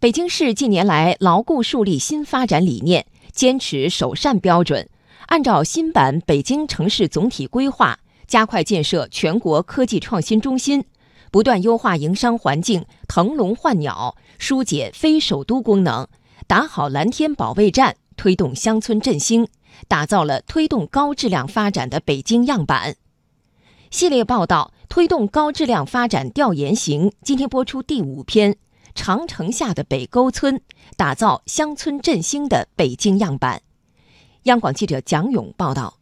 北京市近年来牢固树立新发展理念，坚持首善标准，按照新版北京城市总体规划，加快建设全国科技创新中心，不断优化营商环境，腾笼换鸟，疏解非首都功能，打好蓝天保卫战，推动乡村振兴，打造了推动高质量发展的北京样板。系列报道《推动高质量发展调研行》今天播出第五篇。长城下的北沟村，打造乡村振兴的北京样板。央广记者蒋勇报道。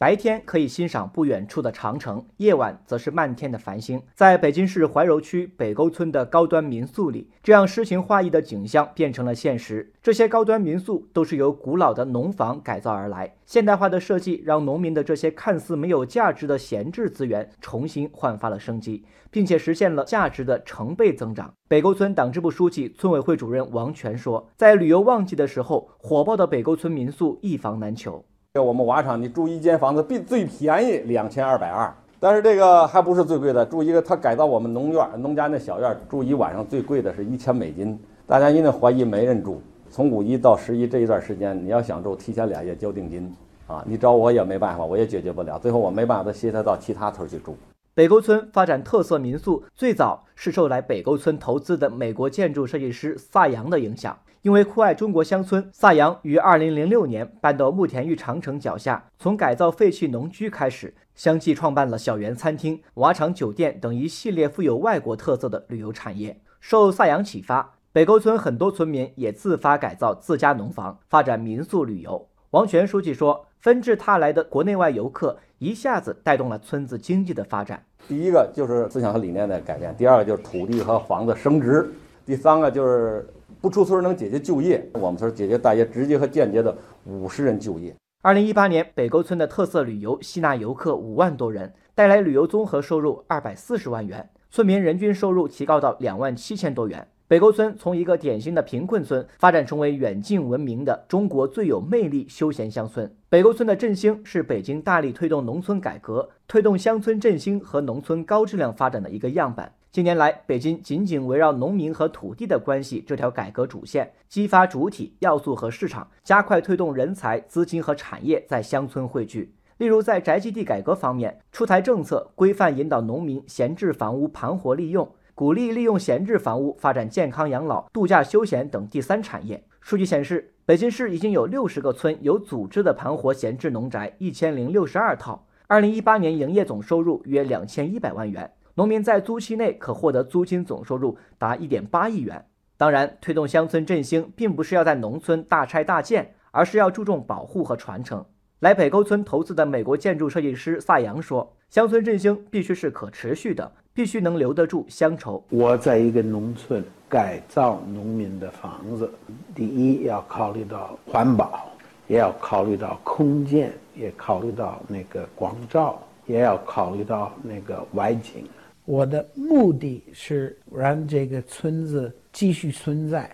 白天可以欣赏不远处的长城，夜晚则是漫天的繁星。在北京市怀柔区北沟村的高端民宿里，这样诗情画意的景象变成了现实。这些高端民宿都是由古老的农房改造而来，现代化的设计让农民的这些看似没有价值的闲置资源重新焕发了生机，并且实现了价值的成倍增长。北沟村党支部书记、村委会主任王全说：“在旅游旺季的时候，火爆的北沟村民宿一房难求。”要我们瓦厂，你住一间房子，必最便宜两千二百二，但是这个还不是最贵的。住一个，他改造我们农院、农家那小院，住一晚上最贵的是一千美金。大家一定怀疑没人住。从五一到十一这一段时间，你要想住，提前俩月交定金啊！你找我也没办法，我也解决不了。最后我没办法协调到其他村去住。北沟村发展特色民宿，最早是受来北沟村投资的美国建筑设计师萨扬的影响。因为酷爱中国乡村，萨扬于2006年搬到慕田峪长城脚下，从改造废弃农居开始，相继创办了小园餐厅、瓦厂酒店等一系列富有外国特色的旅游产业。受萨扬启发，北沟村很多村民也自发改造自家农房，发展民宿旅游。王全书记说：“纷至沓来的国内外游客，一下子带动了村子经济的发展。第一个就是思想和理念的改变，第二个就是土地和房子升值，第三个就是。”不出村能解决就业，我们村解决大约直接和间接的五十人就业。二零一八年，北沟村的特色旅游吸纳游客五万多人，带来旅游综合收入二百四十万元，村民人均收入提高到两万七千多元。北沟村从一个典型的贫困村发展成为远近闻名的中国最有魅力休闲乡村。北沟村的振兴是北京大力推动农村改革、推动乡村振兴和农村高质量发展的一个样板。近年来，北京紧紧围绕农民和土地的关系这条改革主线，激发主体要素和市场，加快推动人才、资金和产业在乡村汇聚。例如，在宅基地改革方面，出台政策规范引导农民闲置房屋盘活利用，鼓励利用闲置房屋发展健康养老、度假休闲等第三产业。数据显示，北京市已经有六十个村有组织的盘活闲置农宅一千零六十二套，二零一八年营业总收入约两千一百万元。农民在租期内可获得租金总收入达一点八亿元。当然，推动乡村振兴，并不是要在农村大拆大建，而是要注重保护和传承。来北沟村投资的美国建筑设计师萨扬说：“乡村振兴必须是可持续的，必须能留得住乡愁。我在一个农村改造农民的房子，第一要考虑到环保，也要考虑到空间，也考虑到那个光照，也要考虑到那个外景。”我的目的是让这个村子继续存在，